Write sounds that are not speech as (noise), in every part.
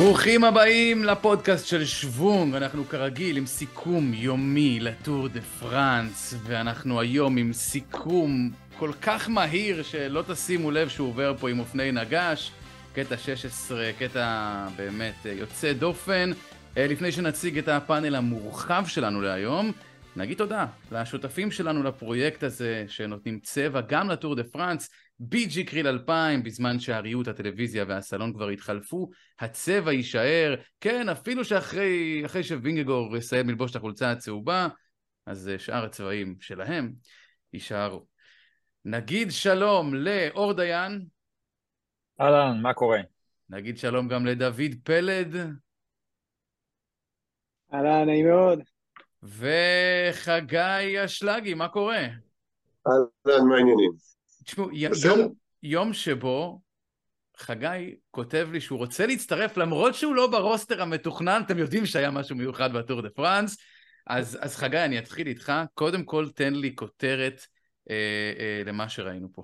ברוכים הבאים לפודקאסט של שוונג, אנחנו כרגיל עם סיכום יומי לטור דה פרנס, ואנחנו היום עם סיכום כל כך מהיר שלא תשימו לב שהוא עובר פה עם אופני נגש, קטע 16, קטע באמת יוצא דופן. אה, לפני שנציג את הפאנל המורחב שלנו להיום, נגיד תודה לשותפים שלנו לפרויקט הזה שנותנים צבע גם לטור דה פרנס, בי.ג'י קריל 2000, בזמן שהריהוט, הטלוויזיה והסלון כבר התחלפו, הצבע יישאר, כן, אפילו שאחרי שווינגגור יסיים ללבוש את החולצה הצהובה, אז אה, שאר הצבעים שלהם יישארו. נגיד שלום לאור דיין. אהלן, מה קורה? נגיד שלום גם לדוד פלד. אהלן, נעים מאוד. וחגי אשלגי, מה קורה? אהלן, מה העניינים? תשמעו, יום, יום שבו חגי כותב לי שהוא רוצה להצטרף למרות שהוא לא ב roster המתוכנן, אתם יודעים שהיה משהו מיוחד בטור דה פרנס, אז, אז חגי, אני אתחיל איתך. קודם כל, תן לי כותרת אה, אה, למה שראינו פה.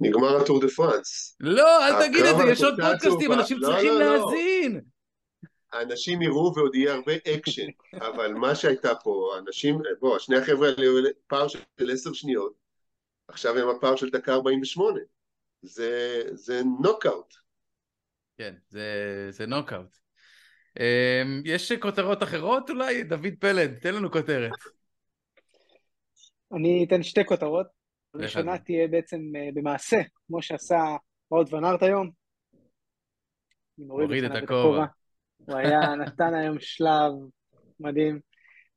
נגמר הטור דה פרנס. לא, אל תגיד את זה, יש עוד פודקאסטים, אנשים לא, צריכים לא, לא. להאזין. האנשים יראו ועוד יהיה הרבה אקשן, אבל מה שהייתה פה, אנשים, בוא, שני החבר'ה האלה פער של עשר שניות, עכשיו הם הפער של דקה ארבעים ושמונה. זה, זה נוקאוט. כן, זה, זה נוקאוט. אמ, יש כותרות אחרות אולי? דוד פלד, תן לנו כותרת. אני אתן שתי כותרות. הראשונה תהיה בעצם אה, במעשה, כמו שעשה מאוד ונארט היום. מוריד את הכובע. הוא היה, נתן היום שלב מדהים.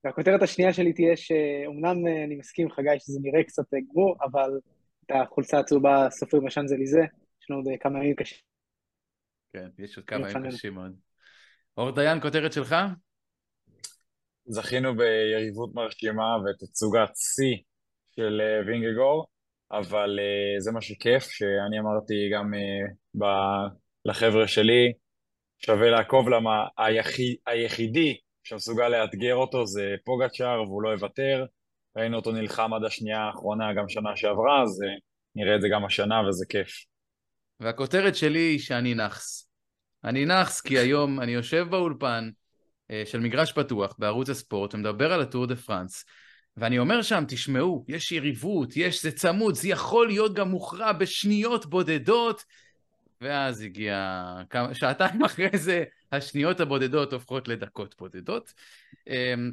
והכותרת השנייה שלי תהיה שאומנם אה, אני מסכים עם חגי שזה נראה קצת אה, גמור, אבל את החולצה הצהובה סופרים בשאנזליזה, יש לנו עוד כמה ימים קשים. כן, יש עוד כמה ימים קשים מאוד. אור דיין, כותרת שלך? זכינו ביריבות מרשימה ותצוגת שיא של אה, וינגגור, אבל זה מה שכיף, שאני אמרתי גם לחבר'ה שלי, שווה לעקוב למה היחיד, היחידי שמסוגל לאתגר אותו זה פוגצ'אר והוא לא יוותר. ראינו אותו נלחם עד השנייה האחרונה גם שנה שעברה, אז אה, נראה את זה גם השנה וזה כיף. והכותרת שלי היא שאני נאחס. אני נאחס כי היום אני יושב באולפן אה, של מגרש פתוח בערוץ הספורט ומדבר על הטור דה פרנס. ואני אומר שם, תשמעו, יש יריבות, יש, זה צמוד, זה יכול להיות גם מוכרע בשניות בודדות, ואז הגיע, כמה, שעתיים אחרי זה, השניות הבודדות הופכות לדקות בודדות. אמ,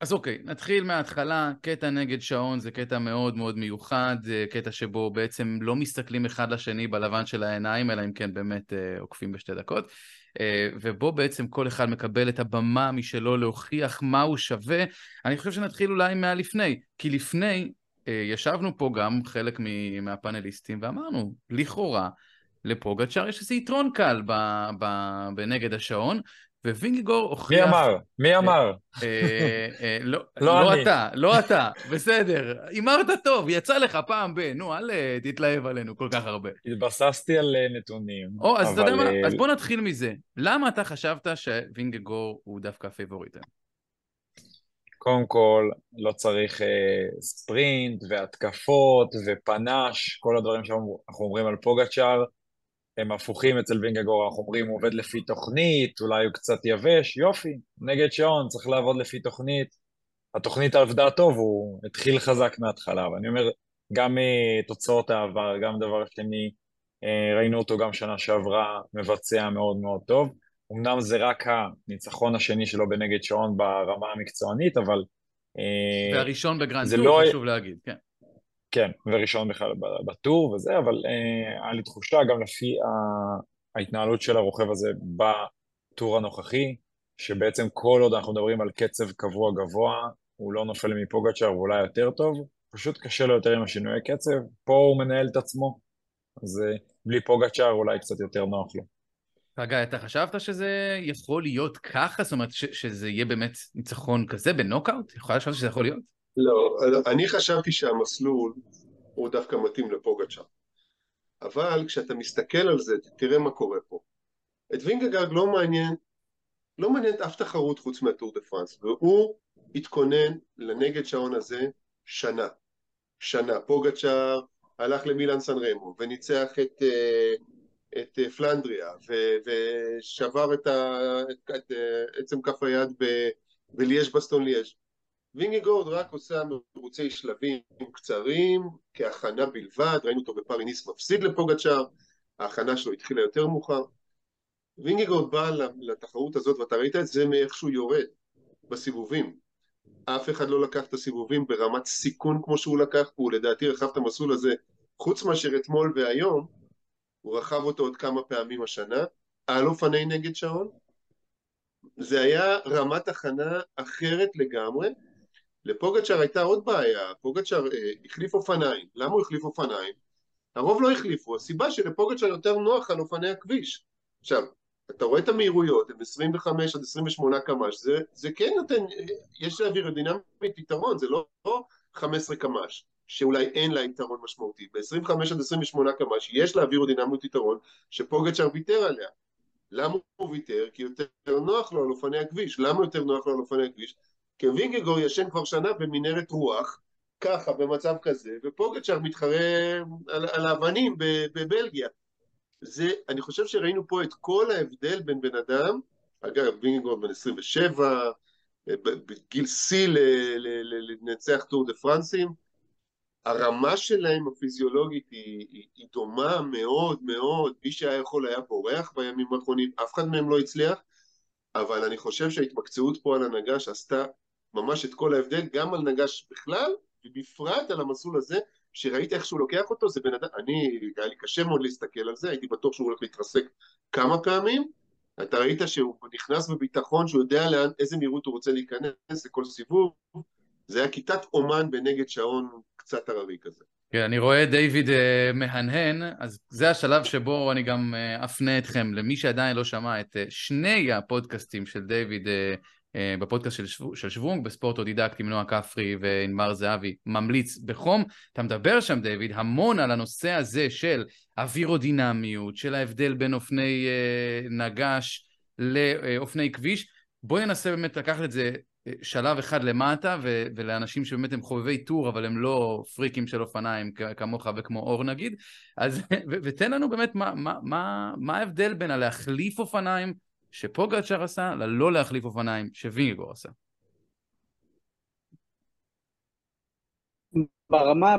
אז אוקיי, נתחיל מההתחלה, קטע נגד שעון זה קטע מאוד מאוד מיוחד, קטע שבו בעצם לא מסתכלים אחד לשני בלבן של העיניים, אלא אם כן באמת אה, עוקפים בשתי דקות, אה, ובו בעצם כל אחד מקבל את הבמה משלו להוכיח מה הוא שווה. אני חושב שנתחיל אולי מהלפני, כי לפני אה, ישבנו פה גם חלק מהפאנליסטים ואמרנו, לכאורה, לפוגצ'אר יש איזה יתרון קל ב, ב, בנגד השעון, ווינגגור הוכיח... מי אמר? מי אה, אמר? אה, אה, לא, (laughs) לא, לא אתה, לא אתה, בסדר. הימרת טוב, יצא לך פעם ב... נו, אל תתלהב עלינו כל כך הרבה. התבססתי על נתונים. או, אז אתה יודע מה? אז בוא נתחיל מזה. למה אתה חשבת שווינגגור הוא דווקא ה favorite? קודם כל, לא צריך אה, ספרינט והתקפות ופנש, כל הדברים שאנחנו אומרים על פוגצ'אר. הם הפוכים אצל וינגגור, אנחנו אומרים הוא עובד לפי תוכנית, אולי הוא קצת יבש, יופי, נגד שעון צריך לעבוד לפי תוכנית. התוכנית עבדה טוב, הוא התחיל חזק מההתחלה, ואני אומר, גם תוצאות העבר, גם דבר שני, uh, ראינו אותו גם שנה שעברה, מבצע מאוד מאוד טוב. אמנם זה רק הניצחון השני שלו בנגד שעון ברמה המקצוענית, אבל... Uh, והראשון בגרנד טור, לא... חשוב להגיד, כן. כן, וראשון בכלל בטור וזה, אבל אה, היה לי תחושה גם לפי ההתנהלות של הרוכב הזה בטור הנוכחי, שבעצם כל עוד אנחנו מדברים על קצב קבוע גבוה, הוא לא נופל מפוגצ'ר ואולי יותר טוב, פשוט קשה לו יותר עם השינויי קצב, פה הוא מנהל את עצמו, אז אה, בלי פוגצ'ר אולי קצת יותר נוח לו. חגי, אתה חשבת שזה יכול להיות ככה? זאת אומרת, שזה יהיה באמת ניצחון כזה בנוקאוט? יכולה לחשוב שזה יכול להיות? לא, אני חשבתי שהמסלול הוא דווקא מתאים לפוגצ'ה. אבל כשאתה מסתכל על זה, תראה מה קורה פה. את וינגגרד לא מעניין, לא מעניין אף תחרות חוץ מהטור דה פרנס, והוא התכונן לנגד שעון הזה שנה. שנה. פוגצ'אר הלך למילאן סן רמו וניצח את, אה, את אה, פלנדריה ו- ושבר את, ה- את, את עצם כף היד ב- בליאז' בסטון ליאז'. וינגגורד רק עושה מרוצי שלבים קצרים כהכנה בלבד, ראינו אותו בפארי ניס מפסיד לפוגצ'אר, ההכנה שלו התחילה יותר מאוחר. וינגגורד בא לתחרות הזאת ואתה ראית את זה מאיך שהוא יורד בסיבובים. אף אחד לא לקח את הסיבובים ברמת סיכון כמו שהוא לקח, הוא לדעתי רכב את המסלול הזה חוץ מאשר אתמול והיום, הוא רכב אותו עוד כמה פעמים השנה, על אופני נגד שעון. זה היה רמת הכנה אחרת לגמרי. לפוגצ'ר הייתה עוד בעיה, פוגצ'ר אה, החליף אופניים. למה הוא החליף אופניים? הרוב לא החליפו, הסיבה שלפוגצ'ר יותר נוח על אופני הכביש. עכשיו, אתה רואה את המהירויות, הן 25 עד 28 קמ"ש, זה, זה כן נותן, יש לאווירודינמית יתרון, זה לא, לא 15 קמ"ש, שאולי אין לה יתרון משמעותי. ב-25 עד 28 קמ"ש יש לאווירודינמיות יתרון שפוגצ'ר ויתר עליה. למה הוא ויתר? כי יותר נוח לו על אופני הכביש. למה יותר נוח לו על אופני הכביש? כי וינגגור ישן כבר שנה במנהרת רוח, ככה, במצב כזה, ופוגצ'ר מתחרה על, על האבנים בבלגיה. זה, אני חושב שראינו פה את כל ההבדל בין בן אדם, אגב, וינגגורד בן 27, בגיל שיא לנצח טור דה פרנסים, הרמה שלהם הפיזיולוגית היא, היא, היא דומה מאוד מאוד, מי שהיה יכול היה בורח בימים האחרונים, אף אחד מהם לא הצליח, אבל אני חושב שההתמקצעות פה על הנגש עשתה ממש את כל ההבדל, גם על נגש בכלל, ובפרט על המסלול הזה, שראית איך שהוא לוקח אותו, זה בן אדם, אני, היה לי קשה מאוד להסתכל על זה, הייתי בטוח שהוא הולך להתרסק כמה פעמים, אתה ראית שהוא נכנס בביטחון, שהוא יודע לאן, איזה מהירות הוא רוצה להיכנס לכל סיבוב, זה היה כיתת אומן בנגד שעון קצת הררי כזה. כן, אני רואה דיוויד uh, מהנהן, אז זה השלב שבו אני גם uh, אפנה אתכם, למי שעדיין לא שמע את uh, שני הפודקאסטים של דיוויד uh, בפודקאסט של, שו, של שוונג, בספורט אודידקט עם נועה כפרי וענבר זהבי, ממליץ בחום. אתה מדבר שם, דיוויד, המון על הנושא הזה של אווירודינמיות, של ההבדל בין אופני אה, נגש לאופני כביש. בואי ננסה באמת לקחת את זה אה, שלב אחד למטה, ו- ולאנשים שבאמת הם חובבי טור, אבל הם לא פריקים של אופניים כמוך וכמו אור נגיד, אז (laughs) ו- ותן לנו באמת מה, מה, מה, מה ההבדל בין הלהחליף אופניים שפוגצ'אר עשה, ללא להחליף אופניים שווינגגור עשה. ברמה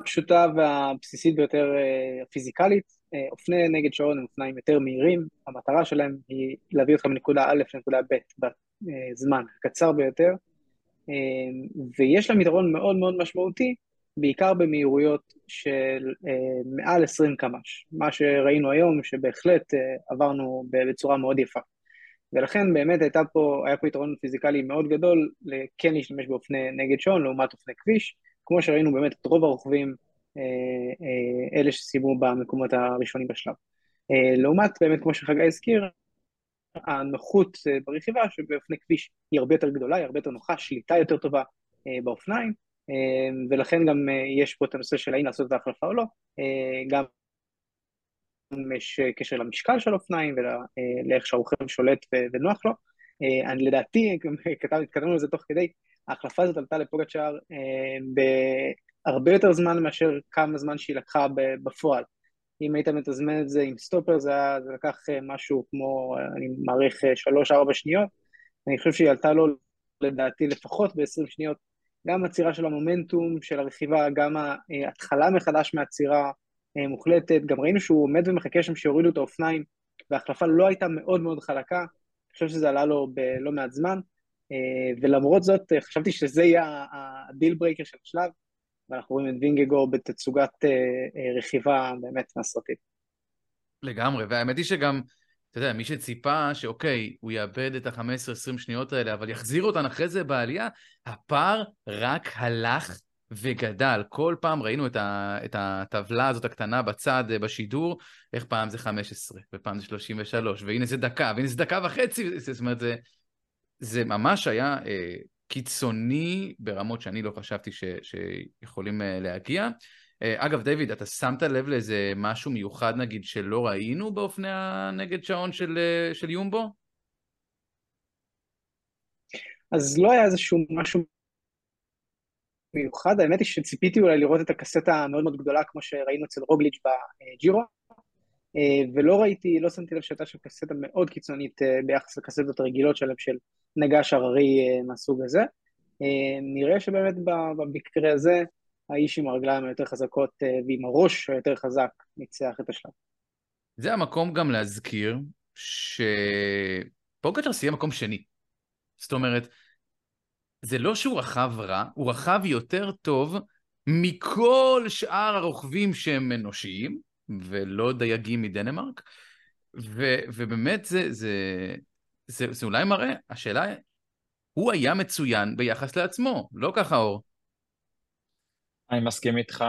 הפשוטה והבסיסית ביותר אה, הפיזיקלית, אה, אופני נגד שעון הם אופניים יותר מהירים, המטרה שלהם היא להביא אותך מנקודה א' לנקודה ב' בזמן הקצר ביותר, אה, ויש להם יתרון מאוד מאוד משמעותי בעיקר במהירויות של אה, מעל 20 קמ"ש, מה שראינו היום שבהחלט אה, עברנו בצורה מאוד יפה. ולכן באמת הייתה פה, היה פה יתרון פיזיקלי מאוד גדול לכן להשתמש באופני נגד שעון לעומת אופני כביש, כמו שראינו באמת את רוב הרוכבים, אה, אה, אלה שסיימו במקומות הראשונים בשלב. אה, לעומת באמת כמו שחגי הזכיר, הנוחות אה, ברכיבה שבאופני כביש היא הרבה יותר גדולה, היא הרבה יותר נוחה, שליטה יותר טובה אה, באופניים, ולכן גם אה, יש פה את הנושא של האם לעשות את ההחלפה או לא, אה, גם יש קשר למשקל של אופניים ולאיך אה, שהרוכב שולט ונוח לו. אני לדעתי, כתבנו לזה תוך כדי, ההחלפה הזאת עלתה לפוגצ'אר בהרבה יותר זמן מאשר כמה זמן שהיא לקחה בפועל. אם היית מתזמן את זה עם סטופר, זה, היה, זה לקח משהו כמו, אני מעריך, 3-4 שניות. אני חושב שהיא עלתה לו, לדעתי, לפחות ב-20 שניות גם עצירה של המומנטום של הרכיבה, גם ההתחלה מחדש מהעצירה אה, מוחלטת, גם ראינו שהוא עומד ומחכה שם שיורידו את האופניים, וההחלפה לא הייתה מאוד מאוד חלקה, אני חושב שזה עלה לו בלא מעט זמן, אה, ולמרות זאת אה, חשבתי שזה יהיה ה deal breaker של השלב, ואנחנו רואים את וינגגור בתצוגת רכיבה באמת מהסרטים. לגמרי, והאמת היא שגם אתה יודע, מי שציפה שאוקיי, הוא יאבד את ה-15-20 שניות האלה, אבל יחזיר אותן אחרי זה בעלייה, הפער רק הלך וגדל. כל פעם ראינו את, ה, את הטבלה הזאת הקטנה בצד אה, בשידור, איך פעם זה 15, ופעם זה 33, והנה זה דקה, והנה זה דקה וחצי, זאת אומרת, זה, זה ממש היה אה, קיצוני ברמות שאני לא חשבתי ש, שיכולים אה, להגיע. אה, אגב, דיוויד, אתה שמת לב לאיזה משהו מיוחד, נגיד, שלא ראינו באופני הנגד שעון של, אה, של יומבו? אז לא היה איזשהו משהו מיוחד, האמת היא שציפיתי אולי לראות את הקסטה המאוד מאוד גדולה, כמו שראינו אצל רוגליץ' בג'ירו, אה, ולא ראיתי, לא שמתי לב שהייתה שם קסטה מאוד קיצונית ביחס לקסטות הרגילות שלהם של נגש הררי מהסוג הזה. נראה שבאמת במקרה הזה, האיש עם הרגליים היותר חזקות ועם הראש היותר חזק ניצח את השלב. זה המקום גם להזכיר שפוגצ'ר סיים מקום שני. זאת אומרת, זה לא שהוא רכב רע, הוא רכב יותר טוב מכל שאר הרוכבים שהם אנושיים, ולא דייגים מדנמרק, ו, ובאמת זה, זה, זה, זה אולי מראה, השאלה, הוא היה מצוין ביחס לעצמו, לא ככה אור. אני מסכים איתך,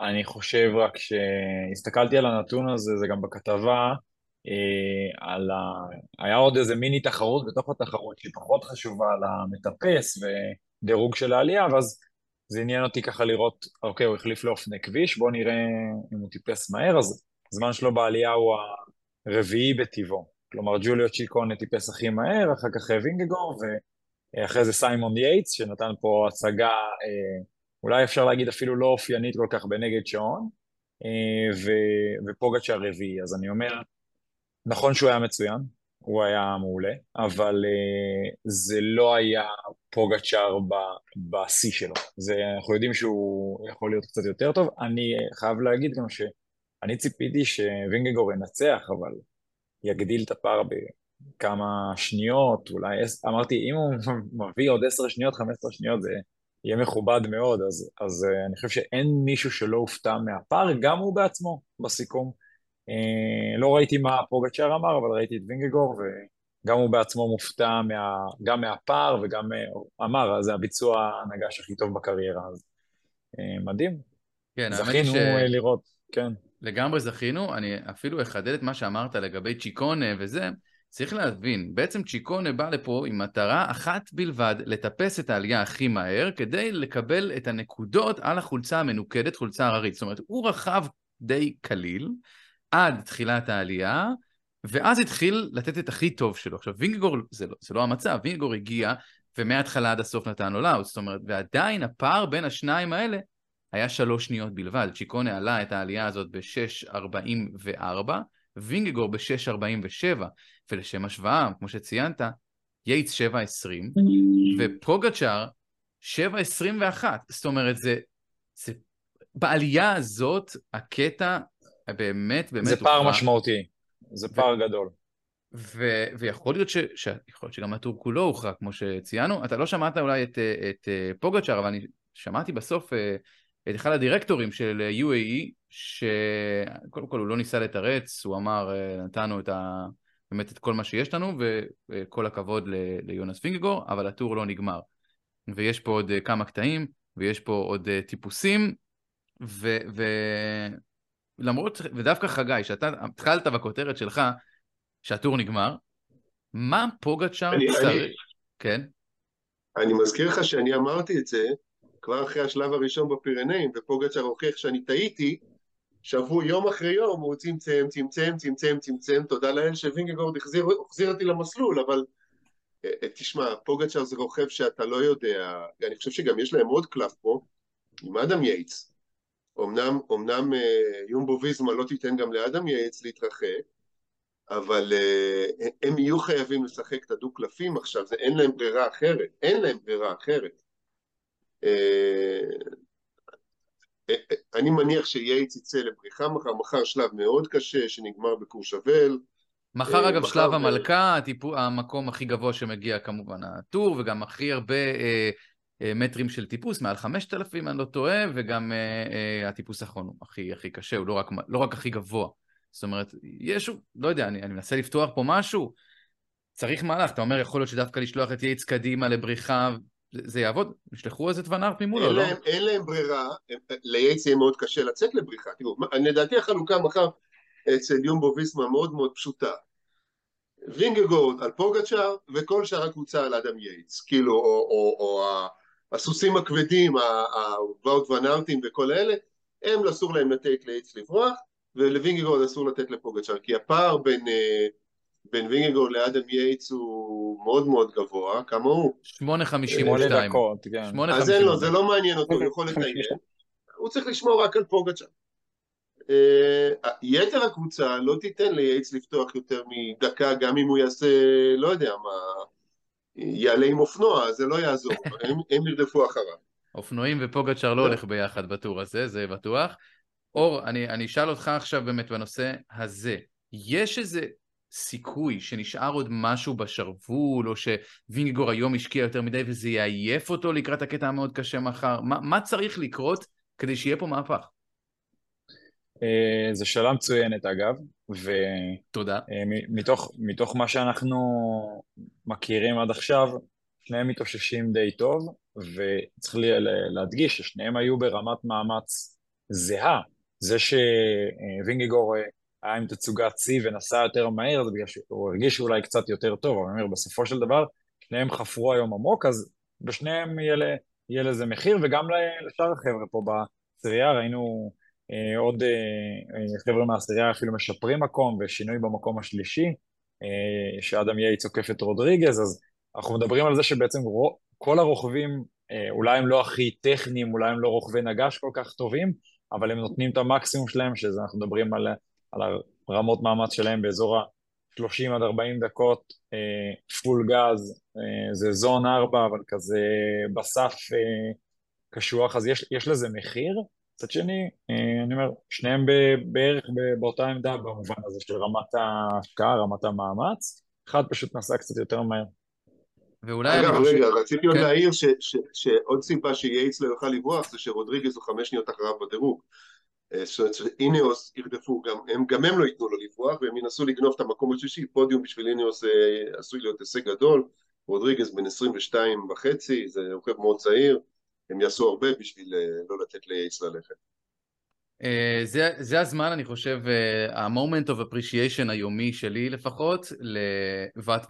אני חושב רק שהסתכלתי על הנתון הזה, זה גם בכתבה, אה, על ה... היה עוד איזה מיני תחרות בתוך התחרות שהיא פחות חשובה על המטפס ודירוג של העלייה, ואז זה עניין אותי ככה לראות, אוקיי, הוא החליף לאופני כביש, בואו נראה אם הוא טיפס מהר, אז הזמן שלו בעלייה הוא הרביעי בטיבו. כלומר, ג'וליו צ'יקונה טיפס הכי מהר, אחר כך וינגגור, ואחרי זה סיימון יייטס, שנתן פה הצגה, אה, אולי אפשר להגיד אפילו לא אופיינית כל כך בנגד שעון, אה, ופוגצ'אר רביעי. אז אני אומר, נכון שהוא היה מצוין, הוא היה מעולה, אבל uh, זה לא היה פוגצ'אר בשיא שלו. זה, אנחנו יודעים שהוא יכול להיות קצת יותר טוב. אני חייב להגיד גם שאני ציפיתי שווינגגור ינצח, אבל יגדיל את הפער בכמה שניות, אולי, אמרתי, אם הוא (laughs) מביא עוד עשר שניות, חמש עשרה שניות, זה יהיה מכובד מאוד, אז, אז uh, אני חושב שאין מישהו שלא הופתע מהפער, גם הוא בעצמו בסיכום. אה, לא ראיתי מה פוגצ'ר אמר, אבל ראיתי את וינגגור, וגם הוא בעצמו מופתע מה, גם מהפער, וגם אה, אמר, זה הביצוע הנגש הכי טוב בקריירה, אז אה, מדהים. כן, זכינו ש... לראות, כן. לגמרי זכינו, אני אפילו אחדד את מה שאמרת לגבי צ'יקונה וזה, צריך להבין, בעצם צ'יקונה בא לפה עם מטרה אחת בלבד, לטפס את העלייה הכי מהר, כדי לקבל את הנקודות על החולצה המנוקדת, חולצה הררית. זאת אומרת, הוא רכב די קליל, עד תחילת העלייה, ואז התחיל לתת את הכי טוב שלו. עכשיו, וינגגור, זה לא, זה לא המצב, וינגגור הגיע, ומההתחלה עד הסוף נתן all out, זאת אומרת, ועדיין הפער בין השניים האלה היה שלוש שניות בלבד. צ'יקונה עלה את העלייה הזאת ב-6.44, וינגגור ב-6.47, ולשם השוואה, כמו שציינת, יייטס 7.20, ופוגצ'אר 7.21. זאת אומרת, זה, זה... בעלייה הזאת, הקטע באמת, באמת... זה פער משמעותי, זה פער גדול. ו- ויכול להיות, ש- ש- יכול להיות שגם הטור כולו הוכרע, כמו שציינו. אתה לא שמעת אולי את, את אה, פוגצ'אר, אבל אני שמעתי בסוף אה, את אחד הדירקטורים של UAE, שקודם כל הוא לא ניסה לתרץ, הוא אמר, אה, נתנו את ה... באמת את כל מה שיש לנו, וכל הכבוד ל- ליונס פינגגור, אבל הטור לא נגמר. ויש פה עוד כמה קטעים, ויש פה עוד טיפוסים, ו- ו- למרות, ודווקא חגי, שאתה התחלת בכותרת שלך, שהטור נגמר, מה פוגצ'אר צריך... כן? אני מזכיר לך שאני אמרתי את זה כבר אחרי השלב הראשון בפירנאים, ופוגצ'אר הוכיח שאני טעיתי, שבוע, יום אחרי יום, הוא צמצם, צמצם, צמצם, צמצם, תודה לאל שווינגגורד החזיר, החזיר אותי למסלול, אבל אה, תשמע, פוגצ'אר זה רוכב שאתה לא יודע, אני חושב שגם יש להם עוד קלף פה, עם אדם יייטס, אמנם, אמנם אה, יומבו ויזמה לא תיתן גם לאדם יעץ להתרחק, אבל אה, הם יהיו חייבים לשחק את הדו-קלפים עכשיו, זה, אין להם ברירה אחרת, אין להם ברירה אחרת. אה, אני מניח שייץ יצא לבריחה מחר, מחר שלב מאוד קשה שנגמר בקורשבל. מחר אגב מחר שלב ו... המלכה, הטיפו, המקום הכי גבוה שמגיע כמובן הטור, וגם הכי הרבה אה, אה, מטרים של טיפוס, מעל 5,000 אני לא טועה, וגם הטיפוס האחרון הוא הכי, הכי קשה, הוא לא רק, לא רק הכי גבוה. זאת אומרת, יש, לא יודע, אני, אני מנסה לפתוח פה משהו, צריך מהלך, אתה אומר, יכול להיות שדווקא לשלוח את יייץ קדימה לבריחה, זה, יעבוד? ישלחו איזה ונארט ממולו, לא? אין להם ברירה, לייץ יהיה מאוד קשה לצאת לבריחה. תראו, לדעתי החלוקה מחר אצל יומבו ויסמה מאוד מאוד פשוטה. וינגגורד על פוגצ'אר, וכל שאר הקבוצה על אדם ייטס, כאילו, או, או, או, או הסוסים הכבדים, הוואוט ואן ארטים וכל אלה, הם אסור להם לתת לייטס לברוח, ולווינגגורד אסור לתת לפוגצ'אר, כי הפער בין, אה, בין וינגגורד לאדם יייטס הוא מאוד מאוד גבוה, כמה הוא? 8.52. כן. אז אין לו, זה לא מעניין אותו, הוא יכול לתאר. הוא צריך לשמור רק על פוגצ'ר. אה, יתר הקבוצה לא תיתן לייעץ לפתוח יותר מדקה, גם אם הוא יעשה, לא יודע מה, יעלה עם אופנוע, זה לא יעזור, (laughs) הם, הם ירדפו אחריו. אופנועים ופוגצ'ר לא הולך ביחד בטור הזה, זה בטוח. אור, אני, אני אשאל אותך עכשיו באמת בנושא הזה. יש איזה סיכוי שנשאר עוד משהו בשרוול, או שווינגגור היום השקיע יותר מדי וזה יעייף אותו לקראת הקטע המאוד קשה מחר? מה, מה צריך לקרות כדי שיהיה פה מהפך? אה, זו שאלה מצוינת אגב, ו... תודה. אה, מתוך, מתוך מה שאנחנו מכירים עד עכשיו, שניהם מתאוששים די טוב, וצריך להדגיש ששניהם היו ברמת מאמץ זהה. זה שווינגיגור אה, היה עם תצוגת שיא ונסע יותר מהר, זה בגלל שהוא הרגיש אולי קצת יותר טוב, אבל אני אומר, בסופו של דבר, שניהם חפרו היום עמוק, אז בשניהם יהיה, לזה מחיר, וגם לשאר החבר'ה פה בצרייה, ראינו אה, עוד אה, אה, חבר'ה מהעשירייה אפילו משפרים מקום ושינוי במקום השלישי, שאדם יייץ עוקף את רודריגז, אז אנחנו מדברים על זה שבעצם כל הרוכבים, אולי הם לא הכי טכניים, אולי הם לא רוכבי נגש כל כך טובים, אבל הם נותנים את המקסימום שלהם, שזה אנחנו מדברים על, על הרמות מאמץ שלהם באזור ה-30 עד 40 דקות, full gas, זה zone 4, אבל כזה בסף קשוח, אז יש, יש לזה מחיר. מצד שני, אה, אני אומר, שניהם בערך באותה עמדה במובן הזה של רמת ההשקעה, רמת המאמץ, אחד פשוט נסע קצת יותר מהר. ואולי... אגב, רגע, רציתי עוד כן. להעיר שעוד סיבה שייטס לא יוכל לברוח זה שרודריגז הוא חמש שניות אחריו בדירוג. אה, שאיניוס ירדפו, גם הם, גם הם לא ייתנו לו לברוח והם ינסו לגנוב את המקום השלישי, פודיום בשביל איניוס אה, עשוי להיות הישג גדול, רודריגז בן 22 וחצי, זה רוכב מאוד צעיר, הם יעשו הרבה בשביל אה, לא לתת לייס ללכת. Uh, זה, זה הזמן, אני חושב, ה-moment of appreciation היומי שלי לפחות, לוואט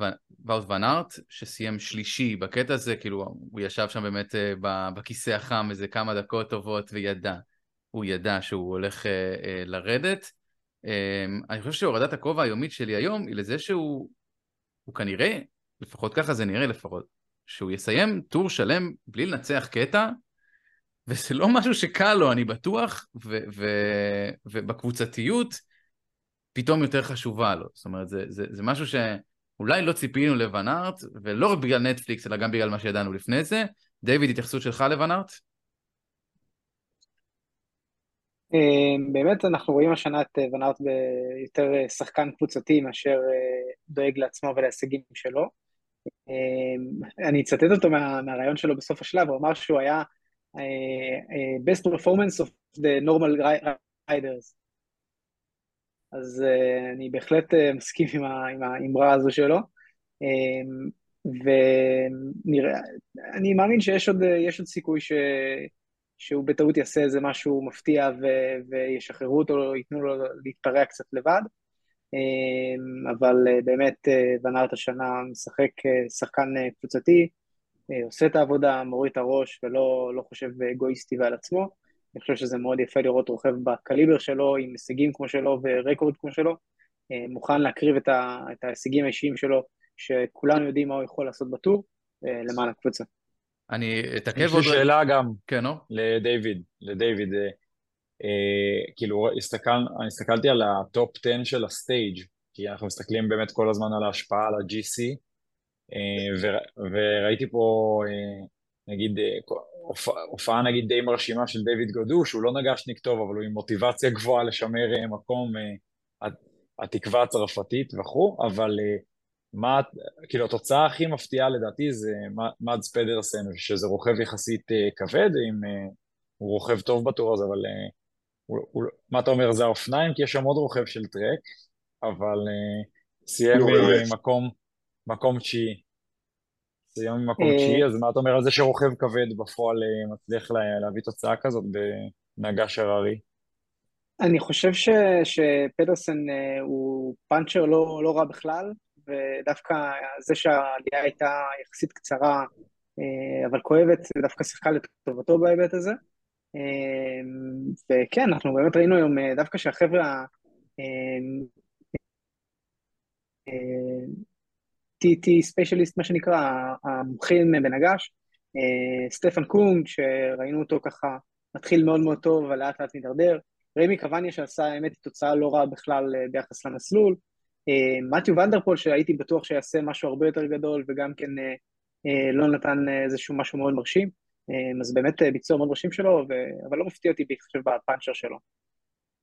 ון ארט, שסיים שלישי בקטע הזה, כאילו הוא ישב שם באמת uh, בכיסא החם איזה כמה דקות טובות וידע, הוא ידע שהוא הולך uh, uh, לרדת. Uh, אני חושב שהורדת הכובע היומית שלי היום היא לזה שהוא כנראה, לפחות ככה זה נראה לפחות, שהוא יסיים טור שלם בלי לנצח קטע, וזה לא משהו שקל לו, אני בטוח, ו- ו- ובקבוצתיות פתאום יותר חשובה לו. זאת אומרת, זה, זה, זה משהו שאולי לא ציפינו לוון ארט, ולא רק בגלל נטפליקס, אלא גם בגלל מה שידענו לפני זה. דיוויד, התייחסות שלך לוון ארט? באמת אנחנו רואים השנה את ון ארט ביותר שחקן קבוצתי מאשר אה, דואג לעצמו ולהישגים שלו. אמ, אני אצטט אותו מה, מהרעיון שלו בסוף השלב, הוא אמר שהוא היה best performance of the normal riders. אז אני בהחלט מסכים עם, ה, עם האמרה הזו שלו. Um, ואני מאמין שיש עוד, עוד סיכוי ש, שהוא בטעות יעשה איזה משהו מפתיע ו, וישחררו אותו, ייתנו לו להתפרע קצת לבד. אמ, אבל אה, באמת אה, ונארט השנה משחק אה, שחקן קבוצתי, עושה את העבודה, מוריד את הראש ולא לא חושב אגואיסטי ועל עצמו. אני חושב שזה מאוד יפה לראות רוכב בקליבר שלו, עם הישגים כמו שלו ורקורד כמו שלו, מוכן להקריב את, ה, את ההישגים האישיים שלו, שכולנו יודעים מה הוא יכול לעשות בטור, למען הקבוצה. אני אתעכב עוד... יש לי שאלה גם, כן, לא? לדיוויד, לדיוויד. אה, כאילו הסתכל, אני הסתכלתי על ה top 10 של ה stage כי אנחנו מסתכלים באמת כל הזמן על ההשפעה על ה-GC אה, וראיתי פה אה, נגיד הופעה נגיד די מרשימה של דיוויד גודו שהוא לא נגשניק טוב אבל הוא עם מוטיבציה גבוהה לשמר מקום התקווה הצרפתית וכו' אבל מה, כאילו התוצאה הכי מפתיעה לדעתי זה מאדס פדרסן שזה רוכב יחסית כבד עם הוא רוכב טוב בטור הזה אבל הוא, הוא, מה אתה אומר, זה האופניים? כי יש שם עוד רוכב של טרק, אבל סיים ממקום מקום תשיעי. סיים ממקום אה, תשיעי, אז מה אתה אומר על זה שרוכב כבד בפועל מצליח לה, להביא תוצאה כזאת בנגש הררי? אני חושב ש, שפדרסן הוא פאנצ'ר לא, לא רע בכלל, ודווקא זה שהעלייה הייתה יחסית קצרה, אה, אבל כואבת, זה דווקא שיחקה לטובתו בהיבט הזה. אמ, וכן, אנחנו באמת ראינו היום אה, דווקא שהחבר'ה, TT specialist, מה שנקרא, המומחים בנגש, אה, סטפן קונג, שראינו אותו ככה מתחיל מאוד מאוד טוב, אבל לאט לאט מידרדר, רמי קווניה שעשה האמת תוצאה לא רעה בכלל אה, ביחס למסלול, אה, מתיו ונדרפול שהייתי בטוח שיעשה משהו הרבה יותר גדול וגם כן לא נתן איזשהו משהו מאוד מרשים, אז באמת ביצוע מאוד מרשים שלו, ו... אבל לא מפתיע אותי בהתחשב בפאנצ'ר שלו.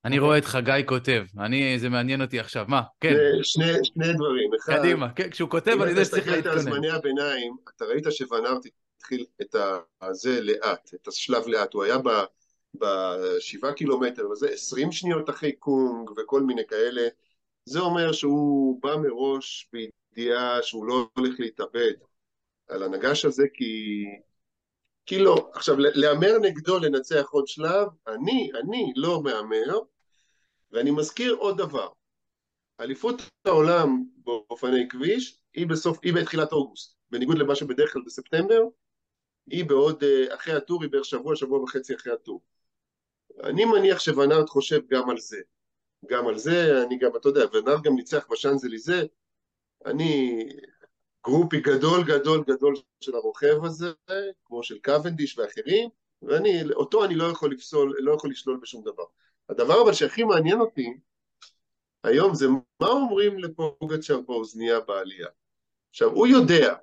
אני רואה את חגי כותב, אני, זה מעניין אותי עכשיו, מה? כן. שני, שני דברים. אחד, קדימה, כן, כשהוא כותב אני יודע שצריך להתכונן. אם אתה הסתכלת על זמני הביניים, אתה ראית שוונארט התחיל את הזה לאט, את השלב לאט, הוא היה בשבעה קילומטר וזה, עשרים שניות אחרי קונג וכל מיני כאלה, זה אומר שהוא בא מראש בידיעה שהוא לא הולך להתאבד על הנגש הזה, כי... כי לא. עכשיו, להמר נגדו לנצח עוד שלב, אני, אני לא מהמר, ואני מזכיר עוד דבר. אליפות העולם באופני כביש היא בסוף, היא בתחילת אוגוסט, בניגוד למה שבדרך כלל בספטמבר, היא בעוד, אה, אחרי הטור, היא בערך שבוע, שבוע וחצי אחרי הטור. אני מניח שוונארט חושב גם על זה. גם על זה, אני גם, אתה יודע, ונארט גם ניצח בשאנזליזה, אני גרופי גדול גדול גדול של הרוכב הזה, כמו של קוונדיש ואחרים, ואני, אותו אני לא יכול לפסול, לא יכול לשלול בשום דבר. הדבר אבל שהכי מעניין אותי היום זה מה אומרים לפוגצ'ר באוזנייה בעלייה. עכשיו, הוא יודע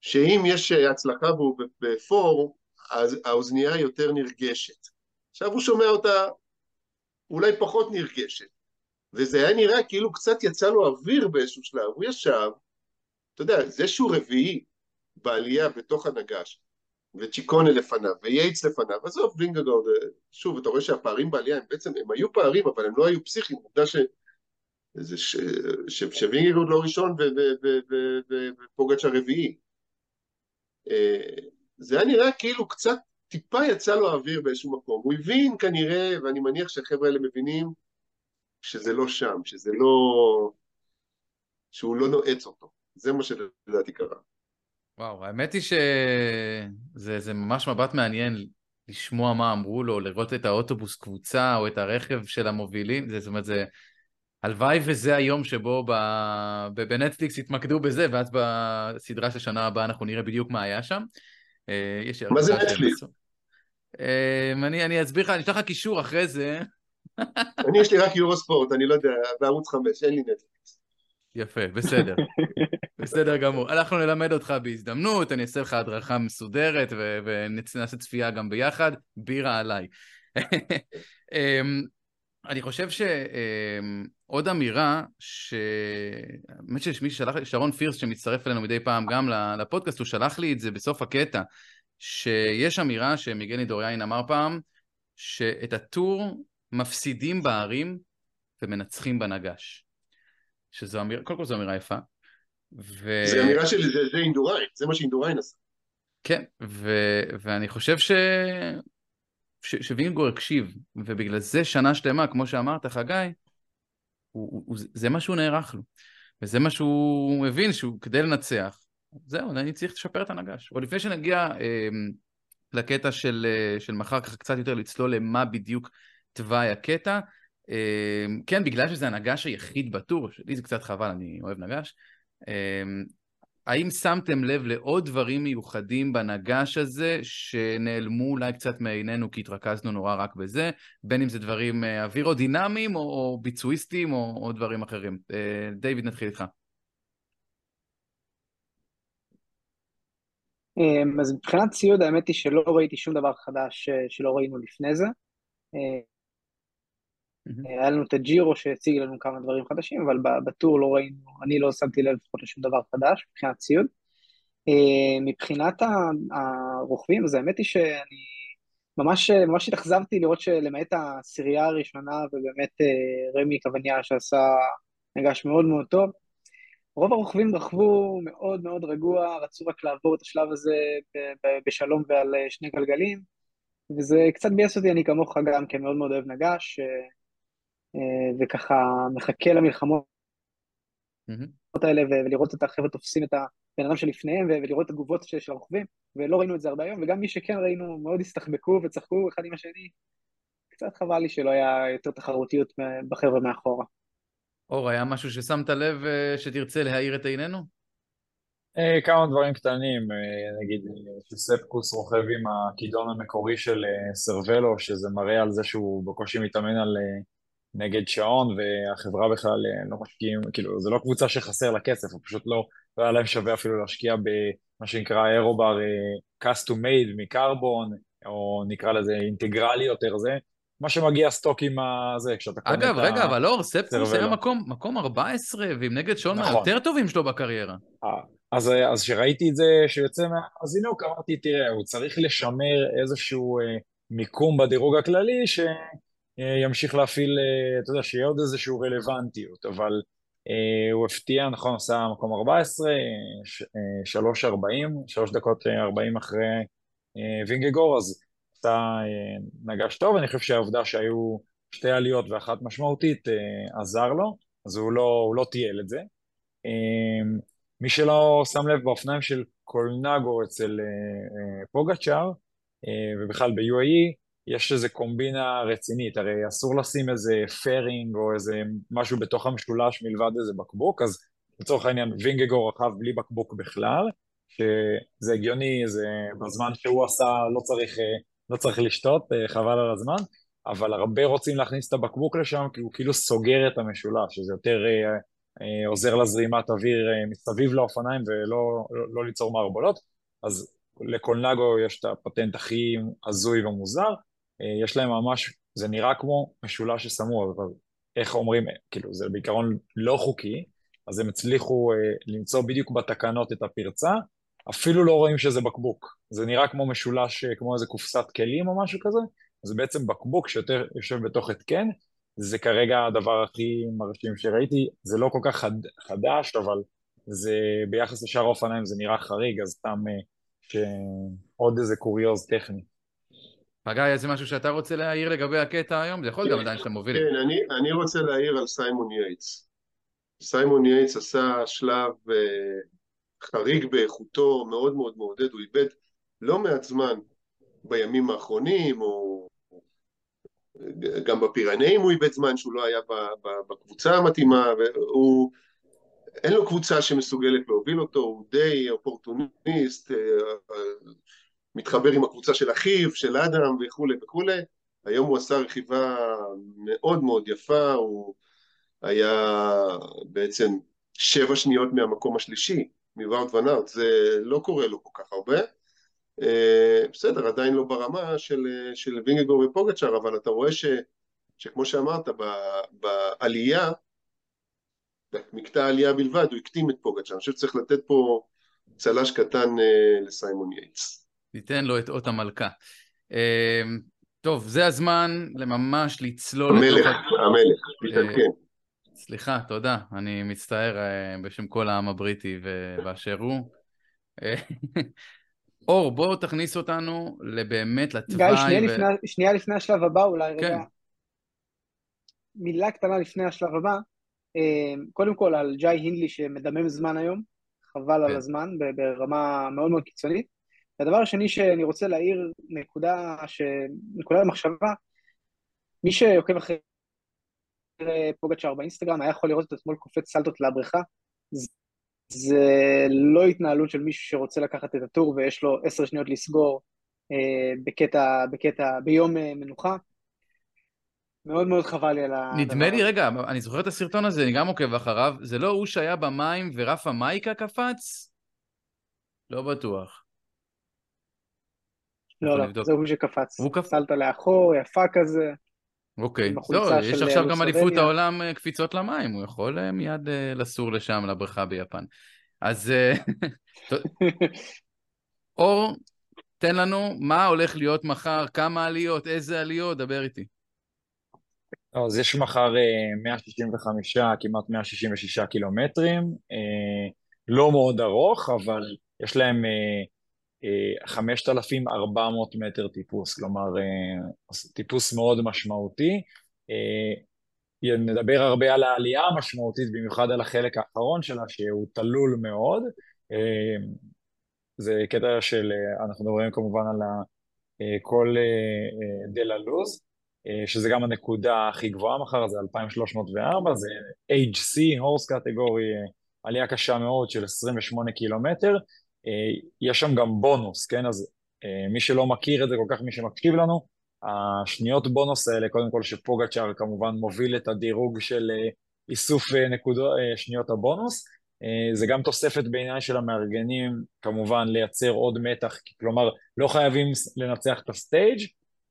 שאם יש הצלחה בו בפור, אז האוזנייה יותר נרגשת. עכשיו הוא שומע אותה אולי פחות נרגשת, וזה היה נראה כאילו קצת יצא לו אוויר באיזשהו שלב, הוא ישב, אתה יודע, זה שהוא רביעי בעלייה בתוך הנגש, וצ'יקונה לפניו, וייטס לפניו, עזוב, וינגגורד, שוב, אתה רואה שהפערים בעלייה הם בעצם, הם היו פערים, אבל הם לא היו פסיכיים, עובדה ש... ש... ש... שווינגגורד לא ראשון ופוגץ' הרביעי. אה, זה היה נראה כאילו קצת טיפה יצא לו האוויר באיזשהו מקום. הוא הבין כנראה, ואני מניח שהחבר'ה האלה מבינים, שזה לא שם, שזה לא... שהוא לא נועץ אותו. זה מה שלדעתי קרה. וואו, האמת היא שזה ממש מבט מעניין לשמוע מה אמרו לו, לראות את האוטובוס קבוצה או את הרכב של המובילים, זאת אומרת, זה... הלוואי וזה היום שבו ב... בנטפליקס יתמקדו בזה, ואז בסדרה של שנה הבאה אנחנו נראה בדיוק מה היה שם. אה, מה זה נטפליקס? אמ, אני, אני אסביר לך, אני אתן לך קישור אחרי זה. (laughs) אני יש לי רק יורו ספורט, אני לא יודע, בערוץ חמש, אין לי נטפליקס. יפה, בסדר. (laughs) בסדר גמור. אנחנו נלמד אותך בהזדמנות, אני אעשה לך הדרכה מסודרת ונעשה צפייה גם ביחד, בירה עליי. (laughs) אמ, אני חושב שעוד אמ, אמירה, ש... האמת שיש מי ששלח לי, שרון פירס שמצטרף אלינו מדי פעם גם לפודקאסט, הוא שלח לי את זה בסוף הקטע, שיש אמירה שמיגני דוריין אמר פעם, שאת הטור מפסידים בערים ומנצחים בנגש. שזו אמירה, קודם כל זו אמירה יפה. ו... זה אמירה של זה, זה אינדוריין, זה מה שאינדוריין עשה. כן, ו... ואני חושב ש... ש... שווינגור הקשיב, ובגלל זה שנה שלמה, כמו שאמרת, חגי, הוא, הוא, זה מה שהוא נערך לו. וזה מה שהוא הבין, שהוא כדי לנצח, זהו, אני צריך לשפר את הנגש. עוד לפני שנגיע אה, לקטע של, אה, של מחר, ככה קצת יותר לצלול למה בדיוק תוואי הקטע. אה, כן, בגלל שזה הנגש היחיד בטור, שלי זה קצת חבל, אני אוהב נגש. אה, האם שמתם לב לעוד דברים מיוחדים בנגש הזה שנעלמו אולי קצת מעינינו כי התרכזנו נורא רק בזה, בין אם זה דברים אה, אווירודינמיים או, ביצועיסטיים או, או דברים אחרים. אה, דיוויד, נתחיל איתך. אמ, אז מבחינת ציוד, האמת היא שלא ראיתי שום דבר חדש אה, שלא ראינו לפני זה. אה, היה לנו את הג'ירו שהציג לנו כמה דברים חדשים, אבל בטור לא ראינו, אני לא שמתי לב לפחות לשום דבר חדש מבחינת ציוד. אה, מבחינת הרוכבים, אז האמת היא שאני ממש, ממש התאכזבתי לראות שלמעט הסירייה הראשונה, ובאמת רמי קווניה שעשה נגש מאוד מאוד טוב, רוב הרוכבים רכבו מאוד מאוד רגוע, רצו רק לעבור את השלב הזה בשלום ועל אה, שני גלגלים, וזה קצת ביאס אותי, אני כמוך גם כן מאוד מאוד אוהב נגש, אה, אה, וככה מחכה למלחמות mm-hmm. האלה ולראות את החבר'ה תופסים את הבן אדם שלפניהם ולראות את התגובות של הרוכבים, ולא ראינו את זה הרבה היום, וגם מי שכן ראינו מאוד הסתחבקו וצחקו אחד עם השני, קצת חבל לי שלא היה יותר תחרותיות בחבר'ה מאחורה. אור, היה משהו ששמת לב אה, שתרצה להאיר את עינינו? אה, כמה דברים קטנים, אה, נגיד שספקוס רוכב עם הכידון המקורי של אה, סרבלו, שזה מראה על זה שהוא בקושי מתאמן על נגד שעון, והחברה בכלל לא משקיעים, כאילו, זה לא קבוצה שחסר לה כסף, הוא פשוט לא, לא היה להם שווה אפילו להשקיע במה שנקרא אירובר custom made מקרבון, או נקרא לזה אינטגרלי יותר זה, מה שמגיע סטוק עם הזה, כשאתה קונה אגב, את רגע, אבל אור, ספקוס היה מקום, מקום 14, ועם נגד שעון נכון. מהיותר טובים שלו בקריירה. אז, אז שראיתי את זה שיוצא מהזינוק, אמרתי, תראה, הוא צריך לשמר איזשהו אה, מיקום בדירוג הכללי שימשיך להפעיל, אה, אתה יודע, שיהיה עוד איזשהו רלוונטיות, אבל אה, הוא הפתיע, נכון, עשה מקום 14, 3.40, 3 דקות 40 אחרי אה, וינגגור, אז אה, נגש טוב, אני חושב שהעובדה שהיו שתי עליות ואחת משמעותית אה, עזר לו, אז הוא לא, הוא לא טייל את זה. אה, מי שלא שם לב באופניים של קולנגו אצל אה, אה, פוגצ'אר, אה, ובכלל ב-UAE, יש איזה קומבינה רצינית, הרי אסור לשים איזה פרינג או איזה משהו בתוך המשולש מלבד איזה בקבוק, אז לצורך העניין וינגגו רכב בלי בקבוק בכלל, שזה הגיוני, זה בזמן שהוא עשה לא צריך, לא צריך לשתות, חבל על הזמן, אבל הרבה רוצים להכניס את הבקבוק לשם כי הוא כאילו סוגר את המשולש, שזה יותר אה, עוזר לזרימת אוויר אה, מסביב לאופניים ולא לא, לא ליצור מערבולות, אז לקולנגו יש את הפטנט הכי הזוי ומוזר, אה, יש להם ממש, זה נראה כמו משולש ששמו, אבל איך אומרים, כאילו זה בעיקרון לא חוקי, אז הם הצליחו למצוא בדיוק בתקנות את הפרצה, אפילו לא רואים שזה בקבוק, זה נראה כמו משולש, כמו איזה קופסת כלים או משהו כזה, זה בעצם בקבוק שיותר יושב בתוך התקן, זה כרגע הדבר הכי מרשים שראיתי, זה לא כל כך חד, חדש, אבל זה ביחס לשאר האופניים זה נראה חריג, אז סתם אה, שעוד איזה קוריוז טכני. חגי, איזה משהו שאתה רוצה להעיר לגבי הקטע היום? זה יכול גם עדיין שאתה מוביל. כן, אני, אני רוצה להעיר על סיימון יייטס. סיימון יייטס עשה שלב אה, חריג באיכותו, מאוד מאוד מעודד, הוא איבד לא מעט זמן בימים האחרונים, או גם בפירנאים הוא איבד זמן שהוא לא היה בקבוצה המתאימה, והוא... אין לו קבוצה שמסוגלת להוביל אותו, הוא די אופורטוניסט, אה, מתחבר עם הקבוצה של אחיו, של אדם וכולי וכולי. היום הוא עשה רכיבה מאוד מאוד יפה, הוא היה בעצם שבע שניות מהמקום השלישי, מווארט ונארט, זה לא קורה לו כל כך הרבה. אה, בסדר, עדיין לא ברמה של, של וינגגור ופוגצ'אר, אבל אתה רואה ש, שכמו שאמרת, ב, בעלייה, במקטע העלייה בלבד, הוא הקטים את פוגצ'אר. אני חושב שצריך לתת פה צל"ש קטן אה, לסיימון יייטס. ניתן לו את אות המלכה. אה, טוב, זה הזמן לממש לצלול המלך. המלך, המלך, כן. סליחה, תודה. אני מצטער בשם כל העם הבריטי באשר הוא. (laughs) אור, בואו תכניס אותנו לבאמת לתוואי. גיא, שנייה, ו... לפני, שנייה לפני השלב הבא אולי, כן. רגע. מילה קטנה לפני השלב הבא. אה, קודם כל על ג'אי הינדלי שמדמם זמן היום, חבל כן. על הזמן, ברמה מאוד מאוד קיצונית. והדבר השני שאני רוצה להעיר, נקודה, ש... נקודה למחשבה, מי שעוקב אחרי פוגצ'אר באינסטגרם היה יכול לראות את אתמול קופץ סלטות לבריכה. זה לא התנהלות של מישהו שרוצה לקחת את הטור ויש לו עשר שניות לסגור אה, בקטע, בקטע, ביום אה, מנוחה. מאוד מאוד חבל לי על הדבר נדמה לי, רגע, אני זוכר את הסרטון הזה, אני גם עוקב אחריו, זה לא הוא שהיה במים ורף המייקה קפץ? לא בטוח. לא, לא, זה הוא שקפץ. הוא קפץ? סלת לאחור, יפה כזה. אוקיי, לא, יש עכשיו גם אליפות העולם אה, קפיצות למים, הוא יכול אה, מיד אה, לסור לשם, לבריכה ביפן. אז (laughs) אור, תן לנו מה הולך להיות מחר, כמה עליות, איזה עליות, דבר איתי. אז יש מחר 165, כמעט 166 קילומטרים, לא מאוד ארוך, אבל יש להם 5,400 מטר טיפוס, כלומר אה, טיפוס מאוד משמעותי. אה, נדבר הרבה על העלייה המשמעותית, במיוחד על החלק האחרון שלה, שהוא תלול מאוד. אה, זה קטע של, אנחנו מדברים כמובן על כל דלה לוז, שזה גם הנקודה הכי גבוהה מחר, זה 2304, זה HC, הורס קטגורי, עלייה קשה מאוד של 28 קילומטר. יש שם גם בונוס, כן? אז מי שלא מכיר את זה כל כך, מי שמקשיב לנו, השניות בונוס האלה, קודם כל שפוגצ'אר כמובן מוביל את הדירוג של איסוף נקודות, שניות הבונוס, זה גם תוספת בעיניי של המארגנים, כמובן לייצר עוד מתח, כלומר לא חייבים לנצח את הסטייג'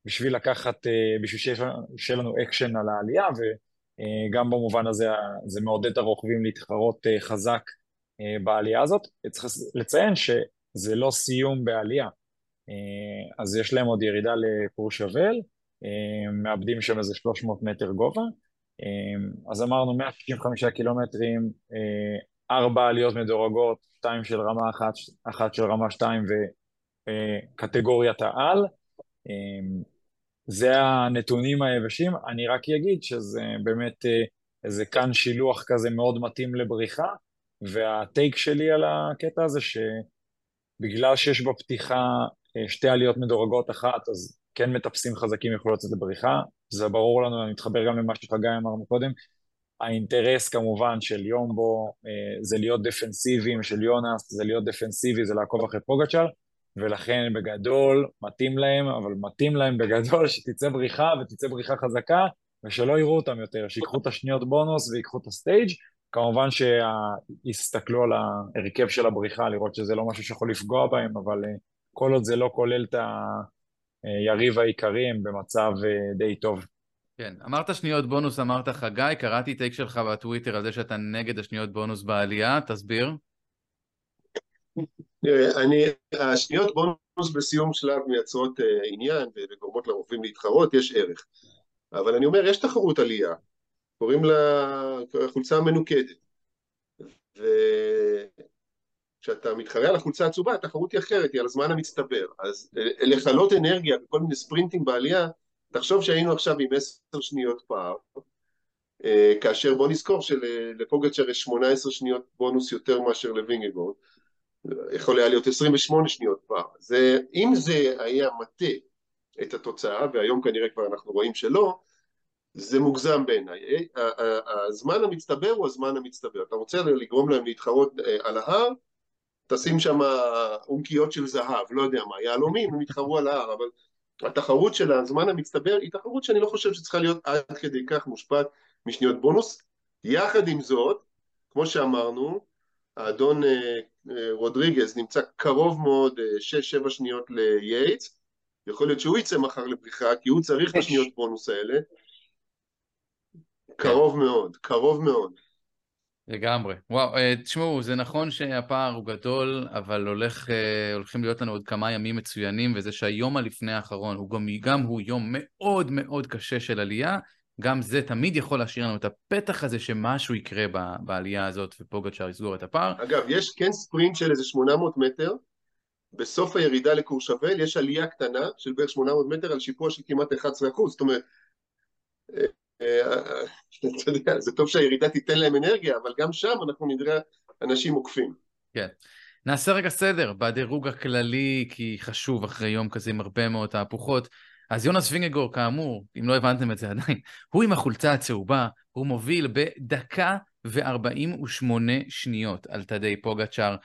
בשביל לקחת, בשביל שיהיה לנו אקשן על העלייה, וגם במובן הזה זה מעודד את הרוכבים להתחרות חזק בעלייה הזאת. צריך לציין שזה לא סיום בעלייה, אז יש להם עוד ירידה לקורשוול, מאבדים שם איזה 300 מטר גובה, אז אמרנו 165 קילומטרים, ארבע עליות מדורגות, שתיים של רמה אחת, אחת של רמה שתיים וקטגוריית העל. זה הנתונים היבשים, אני רק אגיד שזה באמת איזה כאן שילוח כזה מאוד מתאים לבריחה, והטייק שלי על הקטע הזה שבגלל שיש בפתיחה שתי עליות מדורגות אחת, אז כן מטפסים חזקים יכולו לצאת לבריחה, זה ברור לנו, אני מתחבר גם למה שחגי אמר קודם, האינטרס כמובן של יומבו זה להיות דפנסיביים, של יונס זה להיות דפנסיבי, זה לעקוב אחרי פוגצ'אר, ולכן בגדול מתאים להם, אבל מתאים להם בגדול שתצא בריחה ותצא בריחה חזקה, ושלא יראו אותם יותר, שיקחו את השניות בונוס ויקחו את ה stage, כמובן שיסתכלו על ההרכב של הבריחה, לראות שזה לא משהו שיכול לפגוע בהם, אבל כל עוד זה לא כולל את היריב העיקרי, הם במצב די טוב. כן, אמרת שניות בונוס, אמרת חגי, קראתי take שלך בטוויטר על זה שאתה נגד השניות בונוס בעלייה, תסביר. אני, השניות בונוס בסיום שלב מייצרות uh, עניין וגורמות לרופאים להתחרות, יש ערך. אבל אני אומר, יש תחרות עלייה, קוראים לה חולצה מנוקדת. וכשאתה מתחרה על החולצה הצהובה, התחרות היא אחרת, היא על הזמן המצטבר. אז לכלות אנרגיה וכל מיני ספרינטים בעלייה, תחשוב שהיינו עכשיו עם עשר שניות פער, אה, כאשר בוא נזכור שלפוגצ'ר יש 18 שניות בונוס יותר מאשר לווינגגורד, יכול היה להיות 28 שניות פער. זה, אם זה היה מטה את התוצאה, והיום כנראה כבר אנחנו רואים שלא, זה מוגזם בעיניי. הזמן המצטבר הוא הזמן המצטבר. אתה רוצה לגרום להם להתחרות אה, על ההר, תשים שם עונקיות של זהב, לא יודע מה, יהלומים, הם יתחרו על ההר, אבל התחרות של הזמן המצטבר היא תחרות שאני לא חושב שצריכה להיות עד כדי כך מושפעת משניות בונוס. יחד עם זאת, כמו שאמרנו, האדון אה, אה, רודריגז נמצא קרוב מאוד, 6-7 אה, שניות לייטס, יכול להיות שהוא יצא מחר לבריחה, כי הוא צריך את השניות בונוס האלה. קרוב מאוד, קרוב מאוד. לגמרי. וואו, אה, תשמעו, זה נכון שהפער הוא גדול, אבל הולך, אה, הולכים להיות לנו עוד כמה ימים מצוינים, וזה שהיום הלפני האחרון הוא גם, גם הוא יום מאוד מאוד קשה של עלייה, גם זה תמיד יכול להשאיר לנו את הפתח הזה שמשהו יקרה בעלייה הזאת, ופוגצ'אר יסגור את הפער. אגב, יש כן ספרינט של איזה 800 מטר, בסוף הירידה לקורשבל יש עלייה קטנה של בערך 800 מטר על שיפוע של כמעט 11%, זאת אומרת, אה, אתה יודע, זה טוב שהירידה תיתן להם אנרגיה, אבל גם שם אנחנו נראה אנשים עוקפים. כן. נעשה רגע סדר בדירוג הכללי, כי חשוב אחרי יום כזה עם הרבה מאוד תהפוכות. אז יונס וינגגור, כאמור, אם לא הבנתם את זה עדיין, הוא עם החולצה הצהובה, הוא מוביל בדקה ו-48 שניות על תדי פוגצ'אר,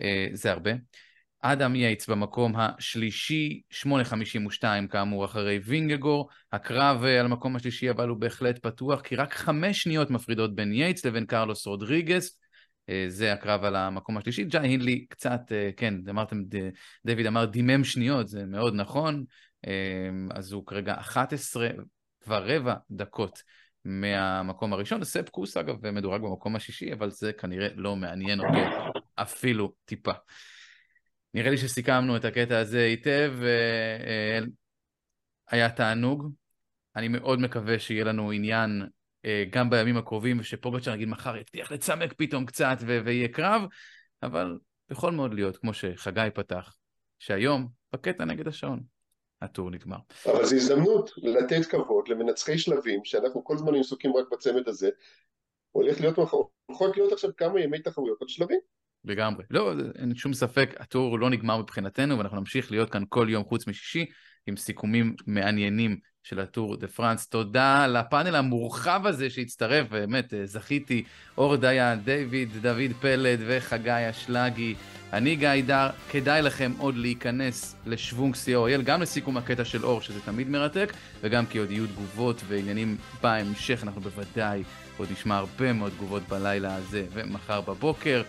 אה, זה הרבה. אדם יייטס במקום השלישי, 8.52 כאמור אחרי וינגגור. הקרב אה, על המקום השלישי אבל הוא בהחלט פתוח, כי רק חמש שניות מפרידות בין יייטס לבין קרלוס רודריגס. אה, זה הקרב על המקום השלישי. ג'אי הינלי קצת, אה, כן, אמרתם, דויד אמר דימם שניות, זה מאוד נכון. אז הוא כרגע 11 ורבע דקות מהמקום הראשון. ספ קוס אגב מדורג במקום השישי, אבל זה כנראה לא מעניין אותו אפילו טיפה. נראה לי שסיכמנו את הקטע הזה היטב, אה, היה תענוג. אני מאוד מקווה שיהיה לנו עניין אה, גם בימים הקרובים, ושפוגצ'ר נגיד מחר יבטיח לצמק פתאום קצת ויהיה קרב, אבל יכול מאוד להיות, כמו שחגי פתח, שהיום, בקטע נגד השעון, הטור נגמר. אבל זו הזדמנות לתת כבוד למנצחי שלבים, שאנחנו כל הזמן עסוקים רק בצמד הזה, הולך להיות, הולכות להיות עכשיו כמה ימי תחרויות על שלבים. לגמרי. לא, אין שום ספק, הטור לא נגמר מבחינתנו, ואנחנו נמשיך להיות כאן כל יום חוץ משישי, עם סיכומים מעניינים של הטור דה פרנס. תודה לפאנל המורחב הזה שהצטרף, באמת זכיתי, אור דיה, דיוויד, דוד פלד וחגי אשלגי. אני גיא דר, כדאי לכם עוד להיכנס לשוונג co.il, גם לסיכום הקטע של אור, שזה תמיד מרתק, וגם כי עוד יהיו תגובות ועניינים בהמשך, אנחנו בוודאי עוד נשמע הרבה מאוד תגובות בלילה הזה ומחר בבוקר.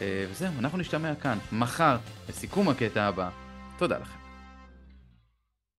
וזהו, אנחנו נשתמע כאן, מחר, לסיכום הקטע הבא. תודה לכם.